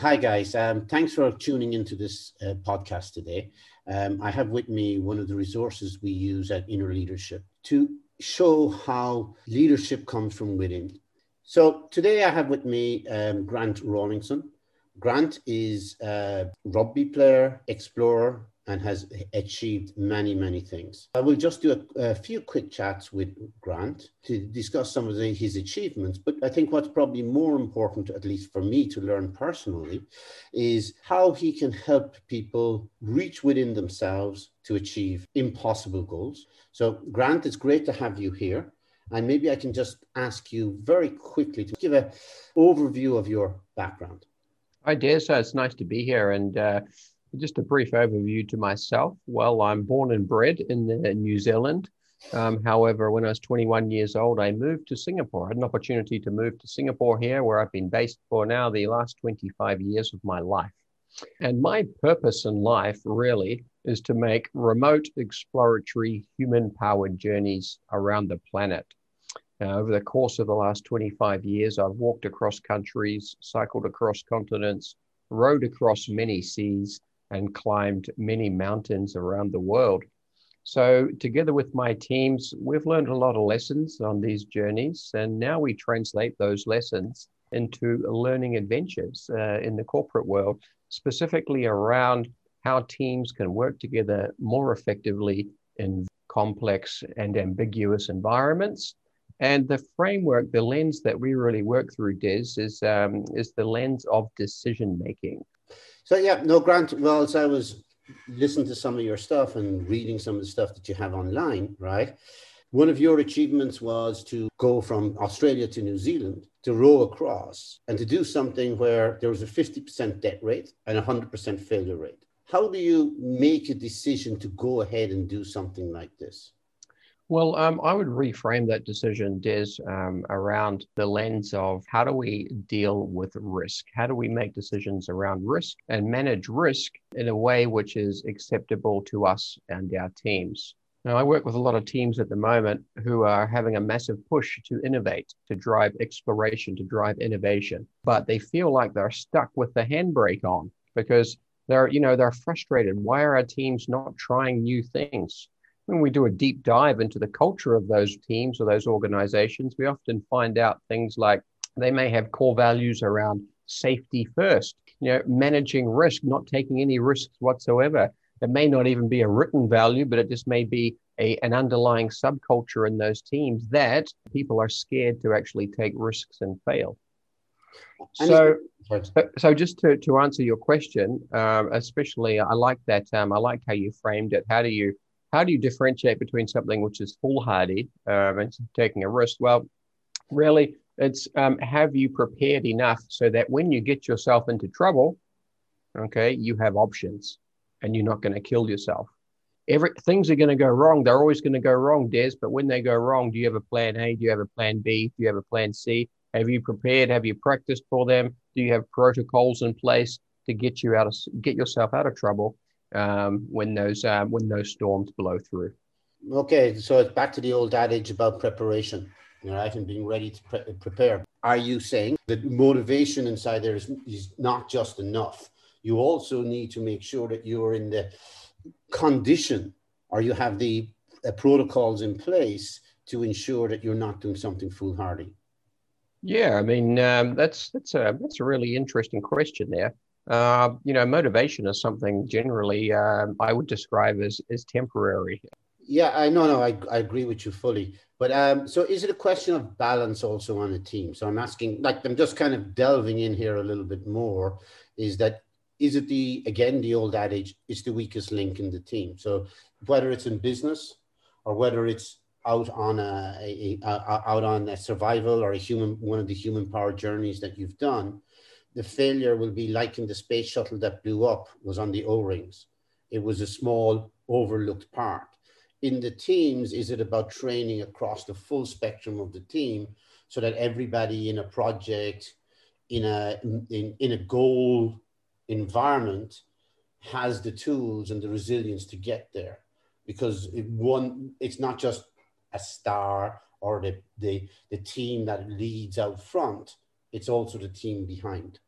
Hi, guys. Um, thanks for tuning into this uh, podcast today. Um, I have with me one of the resources we use at Inner Leadership to show how leadership comes from within. So today I have with me um, Grant Rawlinson. Grant is a rugby player, explorer, and has achieved many, many things. I will just do a, a few quick chats with Grant to discuss some of the, his achievements. But I think what's probably more important, at least for me to learn personally, is how he can help people reach within themselves to achieve impossible goals. So, Grant, it's great to have you here. And maybe I can just ask you very quickly to give an overview of your background. Hi, Des. So it's nice to be here. And uh, just a brief overview to myself. Well, I'm born and bred in New Zealand. Um, however, when I was 21 years old, I moved to Singapore. I had an opportunity to move to Singapore here, where I've been based for now the last 25 years of my life. And my purpose in life really is to make remote exploratory human powered journeys around the planet. Uh, over the course of the last 25 years, I've walked across countries, cycled across continents, rowed across many seas, and climbed many mountains around the world. So, together with my teams, we've learned a lot of lessons on these journeys, and now we translate those lessons into learning adventures uh, in the corporate world, specifically around how teams can work together more effectively in complex and ambiguous environments. And the framework, the lens that we really work through, Des, is, um, is the lens of decision making. So yeah, no, Grant. Well, as I was listening to some of your stuff and reading some of the stuff that you have online, right? One of your achievements was to go from Australia to New Zealand to row across and to do something where there was a 50% debt rate and a 100% failure rate. How do you make a decision to go ahead and do something like this? Well, um, I would reframe that decision, Des, um, around the lens of how do we deal with risk? How do we make decisions around risk and manage risk in a way which is acceptable to us and our teams? Now, I work with a lot of teams at the moment who are having a massive push to innovate, to drive exploration, to drive innovation, but they feel like they're stuck with the handbrake on because they're, you know, they're frustrated. Why are our teams not trying new things? When we do a deep dive into the culture of those teams or those organizations, we often find out things like they may have core values around safety first, you know, managing risk, not taking any risks whatsoever. It may not even be a written value, but it just may be a, an underlying subculture in those teams that people are scared to actually take risks and fail. So, so just to, to answer your question, um, especially I like that. Um, I like how you framed it. How do you how do you differentiate between something which is foolhardy um, and taking a risk? Well, really, it's um, have you prepared enough so that when you get yourself into trouble, okay, you have options and you're not going to kill yourself. Every things are going to go wrong. They're always going to go wrong, Des. But when they go wrong, do you have a plan A? Do you have a plan B? Do you have a plan C? Have you prepared? Have you practiced for them? Do you have protocols in place to get you out of get yourself out of trouble? Um, when those uh, when those storms blow through. Okay, so it's back to the old adage about preparation, right, and being ready to pre- prepare. Are you saying that motivation inside there is, is not just enough? You also need to make sure that you're in the condition or you have the uh, protocols in place to ensure that you're not doing something foolhardy. Yeah, I mean um, that's that's a that's a really interesting question there. Uh, you know, motivation is something generally uh, I would describe as, as temporary. Yeah, I know, no, I, I agree with you fully. But um, so is it a question of balance also on a team? So I'm asking, like, I'm just kind of delving in here a little bit more. Is that is it the again the old adage is the weakest link in the team? So whether it's in business or whether it's out on a, a, a, out on a survival or a human one of the human power journeys that you've done, the failure will be like in the space shuttle that blew up was on the O-rings. It was a small overlooked part. In the teams, is it about training across the full spectrum of the team so that everybody in a project, in a in, in a goal environment has the tools and the resilience to get there? Because it, one, it's not just a star or the, the, the team that leads out front it's also the team behind.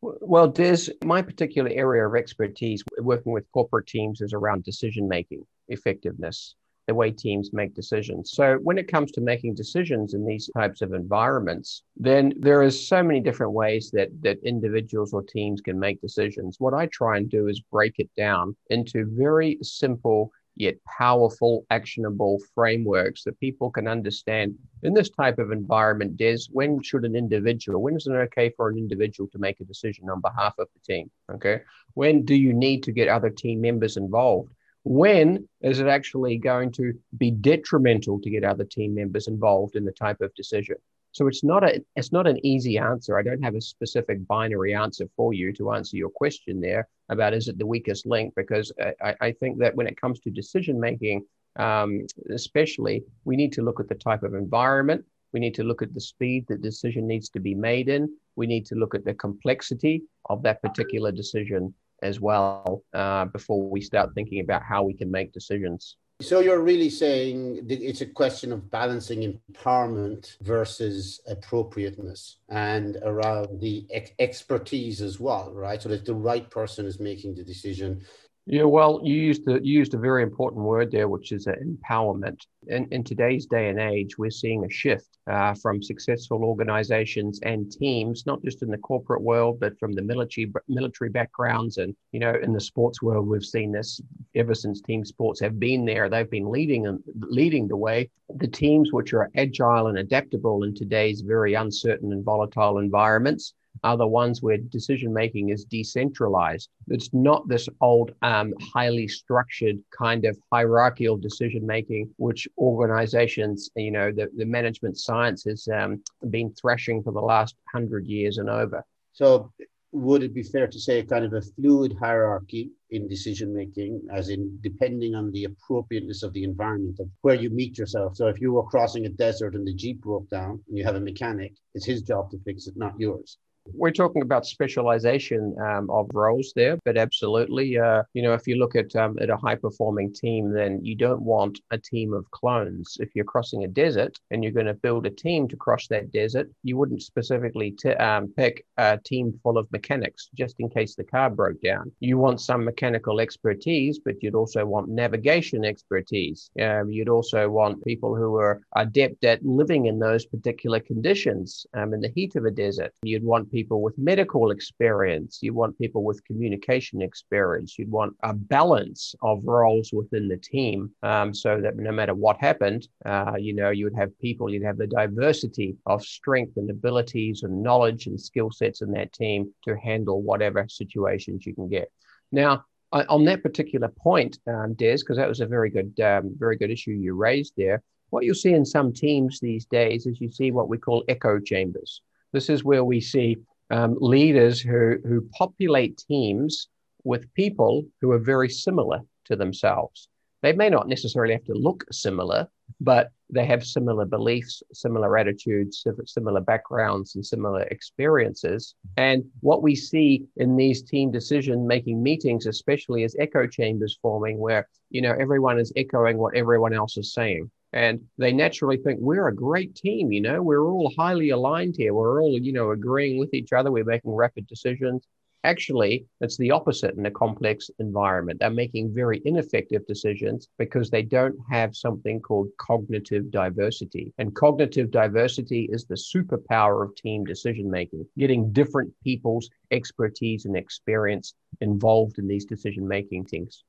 Well, Des, my particular area of expertise working with corporate teams is around decision making effectiveness the way teams make decisions. So when it comes to making decisions in these types of environments, then there is so many different ways that that individuals or teams can make decisions. What I try and do is break it down into very simple yet powerful, actionable frameworks that people can understand in this type of environment. Des, when should an individual, when is it okay for an individual to make a decision on behalf of the team? Okay. When do you need to get other team members involved? When is it actually going to be detrimental to get other team members involved in the type of decision? So it's not a it's not an easy answer. I don't have a specific binary answer for you to answer your question there about is it the weakest link because I, I think that when it comes to decision making, um, especially, we need to look at the type of environment. We need to look at the speed that decision needs to be made in. We need to look at the complexity of that particular decision as well uh, before we start thinking about how we can make decisions. So you're really saying it's a question of balancing empowerment versus appropriateness and around the ex- expertise as well, right? So that the right person is making the decision yeah, well, you used the, you used a very important word there, which is uh, empowerment. In, in today's day and age, we're seeing a shift uh, from successful organizations and teams, not just in the corporate world, but from the military military backgrounds, and you know, in the sports world, we've seen this ever since team sports have been there. They've been leading leading the way. The teams which are agile and adaptable in today's very uncertain and volatile environments are the ones where decision making is decentralized. It's not this old, um, highly structured kind of hierarchical decision making, which organizations, you know, the, the management science has um, been thrashing for the last hundred years and over. So, would it be fair to say kind of a fluid hierarchy in decision making, as in depending on the appropriateness of the environment of where you meet yourself? So, if you were crossing a desert and the Jeep broke down and you have a mechanic, it's his job to fix it, not yours. We're talking about specialization um, of roles there, but absolutely, uh, you know, if you look at um, at a high performing team, then you don't want a team of clones. If you're crossing a desert and you're going to build a team to cross that desert, you wouldn't specifically t- um, pick a team full of mechanics just in case the car broke down. You want some mechanical expertise, but you'd also want navigation expertise. Um, you'd also want people who are adept at living in those particular conditions um, in the heat of a desert. You'd want people with medical experience. You want people with communication experience. You'd want a balance of roles within the team um, so that no matter what happened, uh, you know, you would have people, you'd have the diversity of strength and abilities and knowledge and skill sets in that team to handle whatever situations you can get. Now, on that particular point, um, Des, because that was a very good, um, very good issue you raised there. What you'll see in some teams these days is you see what we call echo chambers. This is where we see um, leaders who, who populate teams with people who are very similar to themselves. They may not necessarily have to look similar, but they have similar beliefs, similar attitudes, similar backgrounds, and similar experiences. And what we see in these team decision making meetings, especially, is echo chambers forming where, you know, everyone is echoing what everyone else is saying and they naturally think we're a great team you know? We're all highly aligned here. We're all you know agreeing with each other. We're making rapid decisions. Actually it's the opposite in a complex environment. They're making very ineffective decisions because they don't have something called cognitive diversity. And cognitive diversity is the superpower of team decision making getting different people's expertise and experience involved in these decision making things.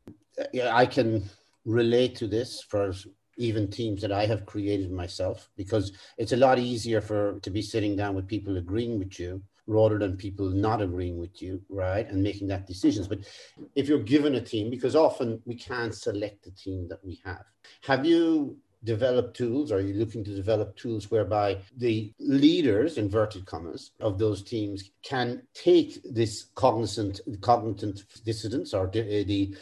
Yeah i can relate to this for even teams that I have created myself because it's a lot easier for to be sitting down with people agreeing with you rather than people not agreeing with you, right? And making that decisions. But if you're given a team, because often we can't select the team that we have. Have you develop tools? Are you looking to develop tools whereby the leaders, inverted commas, of those teams can take this cognizant, cognitive dissidence or the, eh, the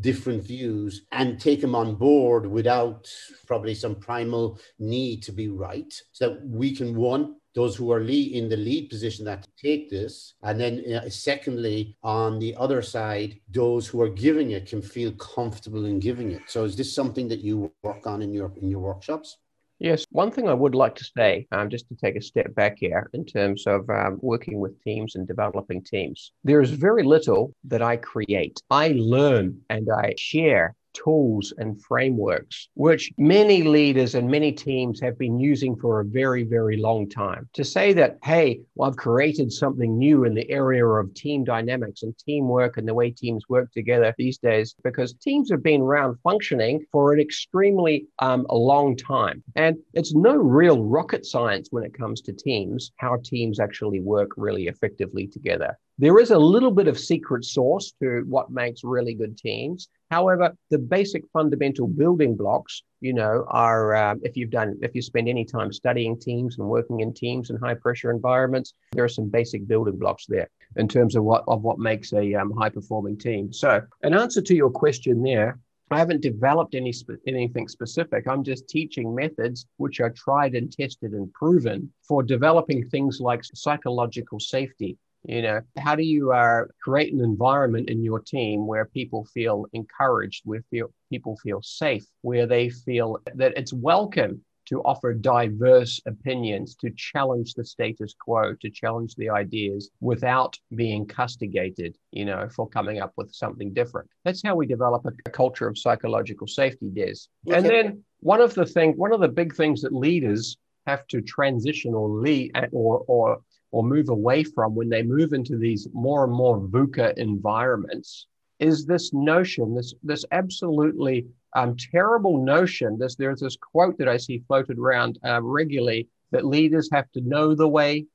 different views and take them on board without probably some primal need to be right so that we can one those who are lead, in the lead position that take this. And then, uh, secondly, on the other side, those who are giving it can feel comfortable in giving it. So, is this something that you work on in your in your workshops? Yes, one thing I would like to say, um, just to take a step back here in terms of um, working with teams and developing teams, there is very little that I create. I learn and I share tools and frameworks, which many leaders and many teams have been using for a very, very long time. To say that, hey, well, I've created something new in the area of team dynamics and teamwork and the way teams work together these days, because teams have been around functioning for an extremely um, long time. And it's no real rocket science when it comes to teams, how teams actually work really effectively together. There is a little bit of secret sauce to what makes really good teams. However, the basic fundamental building blocks, you know, are um, if you've done, if you spend any time studying teams and working in teams and high pressure environments, there are some basic building blocks there in terms of what of what makes a um, high performing team. So, an answer to your question there, I haven't developed any anything specific. I'm just teaching methods which are tried and tested and proven for developing things like psychological safety, you know, how do you uh, create an environment in your team where people feel encouraged, where feel, people feel safe, where they feel that it's welcome to offer diverse opinions, to challenge the status quo, to challenge the ideas without being castigated, you know, for coming up with something different. That's how we develop a, a culture of psychological safety, Des. And then one of the thing, one of the big things that leaders have to transition or lead or or or move away from when they move into these more and more VUCA environments is this notion, this this absolutely um, terrible notion. This there's this quote that I see floated around uh, regularly that leaders have to know the way,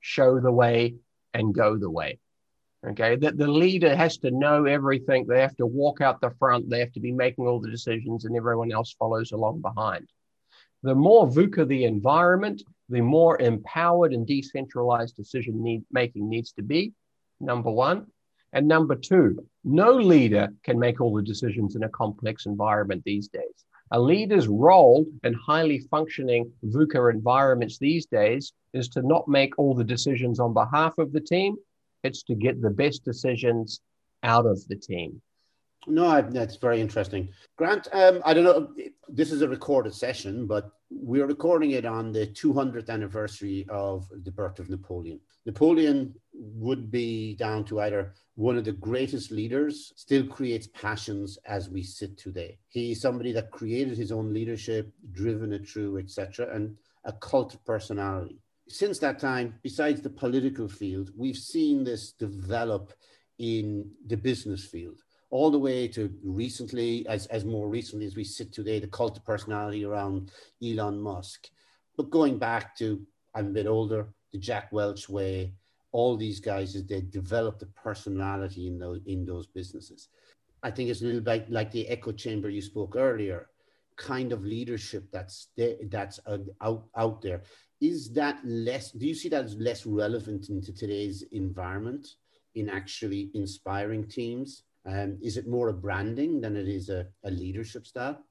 show the way, and go the way. Okay, that the leader has to know everything. They have to walk out the front. They have to be making all the decisions, and everyone else follows along behind. The more VUCA the environment, the more empowered and decentralized decision need, making needs to be, number one. And number two, no leader can make all the decisions in a complex environment these days. A leader's role in highly functioning VUCA environments these days is to not make all the decisions on behalf of the team, it's to get the best decisions out of the team. No, that's very interesting. Grant, um, I don't know, this is a recorded session, but we're recording it on the 200th anniversary of the birth of Napoleon. Napoleon would be down to either one of the greatest leaders, still creates passions as we sit today. He's somebody that created his own leadership, driven it through, etc., and a cult personality. Since that time, besides the political field, we've seen this develop in the business field all the way to recently, as, as more recently as we sit today, the cult of personality around Elon Musk. But going back to, I'm a bit older, the Jack Welch way, all these guys, is they developed a personality in those, in those businesses. I think it's a little bit like the echo chamber you spoke earlier, kind of leadership that's that's out, out there. Is that less, do you see that as less relevant into today's environment in actually inspiring teams? Um, is it more a branding than it is a, a leadership style?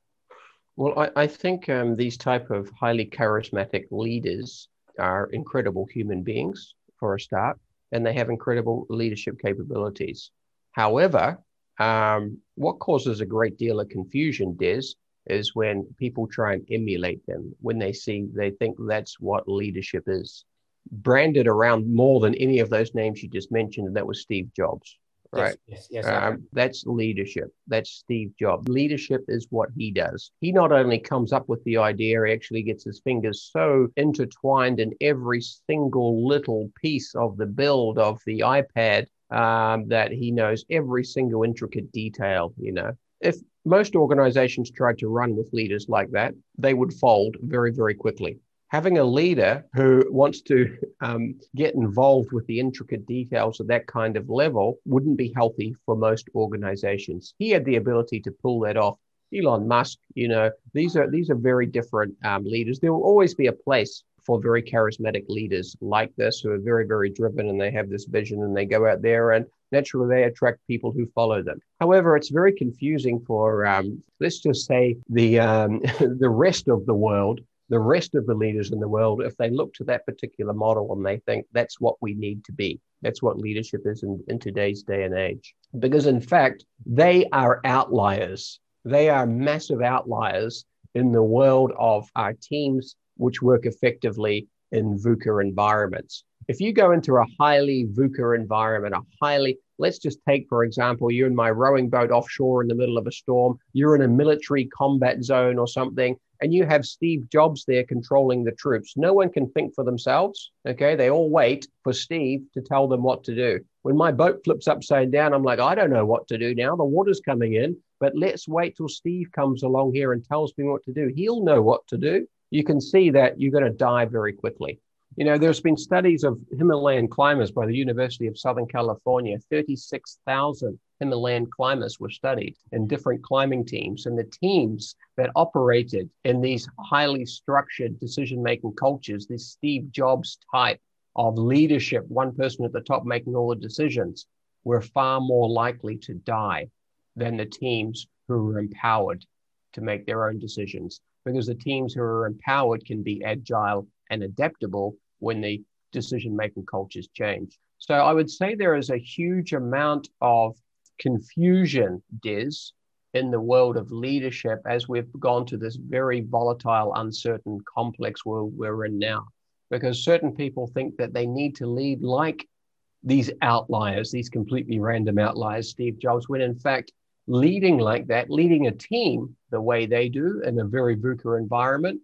Well, I, I think um, these type of highly charismatic leaders are incredible human beings for a start, and they have incredible leadership capabilities. However, um, what causes a great deal of confusion, Des, is when people try and emulate them, when they see, they think that's what leadership is. Branded around more than any of those names you just mentioned, and that was Steve Jobs right? Yes, yes, yes um, that's leadership. That's Steve Jobs. Leadership is what he does. He not only comes up with the idea, he actually gets his fingers so intertwined in every single little piece of the build of the iPad um, that he knows every single intricate detail. You know, if most organizations tried to run with leaders like that, they would fold very, very quickly having a leader who wants to um, get involved with the intricate details of that kind of level wouldn't be healthy for most organizations. He had the ability to pull that off. Elon Musk, you know, these are these are very different um, leaders. There will always be a place for very charismatic leaders like this who are very very driven and they have this vision and they go out there and naturally they attract people who follow them. However, it's very confusing for um, let's just say the um, the rest of the world the rest of the leaders in the world, if they look to that particular model and they think that's what we need to be, that's what leadership is in, in today's day and age. Because in fact, they are outliers. They are massive outliers in the world of our teams which work effectively in VUCA environments. If you go into a highly VUCA environment, a highly, let's just take, for example, you're in my rowing boat offshore in the middle of a storm, you're in a military combat zone or something, and you have Steve Jobs there controlling the troops. No one can think for themselves. Okay. They all wait for Steve to tell them what to do. When my boat flips upside down, I'm like, I don't know what to do now. The water's coming in, but let's wait till Steve comes along here and tells me what to do. He'll know what to do. You can see that you're going to die very quickly. You know, there's been studies of Himalayan climbers by the University of Southern California. 36,000 Himalayan climbers were studied in different climbing teams. And the teams that operated in these highly structured decision making cultures, this Steve Jobs type of leadership, one person at the top making all the decisions, were far more likely to die than the teams who were empowered to make their own decisions. Because the teams who are empowered can be agile and adaptable when the decision making cultures change. So I would say there is a huge amount of confusion, Des, in the world of leadership as we've gone to this very volatile, uncertain, complex world we're in now. Because certain people think that they need to lead like these outliers, these completely random outliers, Steve Jobs, when in fact, leading like that, leading a team the way they do in a very VUCA environment,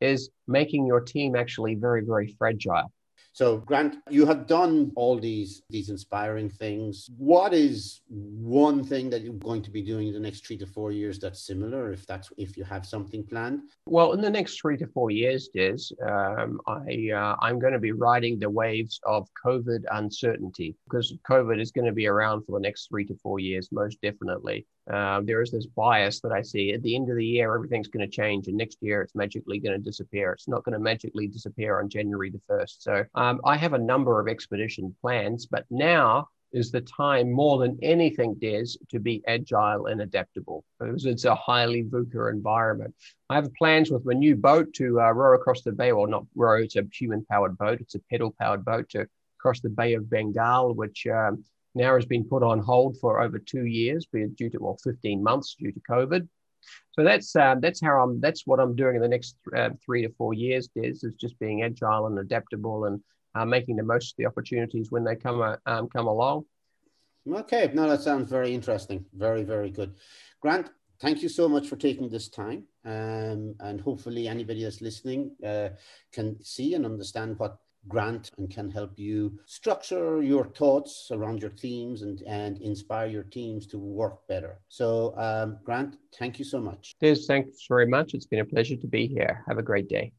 is making your team actually very, very fragile. So, Grant, you have done all these these inspiring things. What is one thing that you're going to be doing in the next three to four years that's similar, if that's if you have something planned? Well, in the next three to four years, Des, um, I uh, I'm going to be riding the waves of COVID uncertainty because COVID is going to be around for the next three to four years, most definitely. Um, there is this bias that I see at the end of the year, everything's going to change, and next year it's magically going to disappear. It's not going to magically disappear on January the 1st. So um, I have a number of expedition plans, but now is the time more than anything Des to be agile and adaptable because it's a highly VUCA environment. I have plans with my new boat to uh, row across the bay, or not row, it's a human powered boat, it's a pedal powered boat to cross the Bay of Bengal, which um, now has been put on hold for over two years, due to well, 15 months due to COVID. So that's um, that's how I'm. That's what I'm doing in the next uh, three to four years. Des is just being agile and adaptable and uh, making the most of the opportunities when they come uh, um, come along. Okay, no, that sounds very interesting. Very very good, Grant. Thank you so much for taking this time, um, and hopefully anybody that's listening uh, can see and understand what grant and can help you structure your thoughts around your themes and, and inspire your teams to work better. So, um, Grant, thank you so much. Des, thanks very much. It's been a pleasure to be here. Have a great day.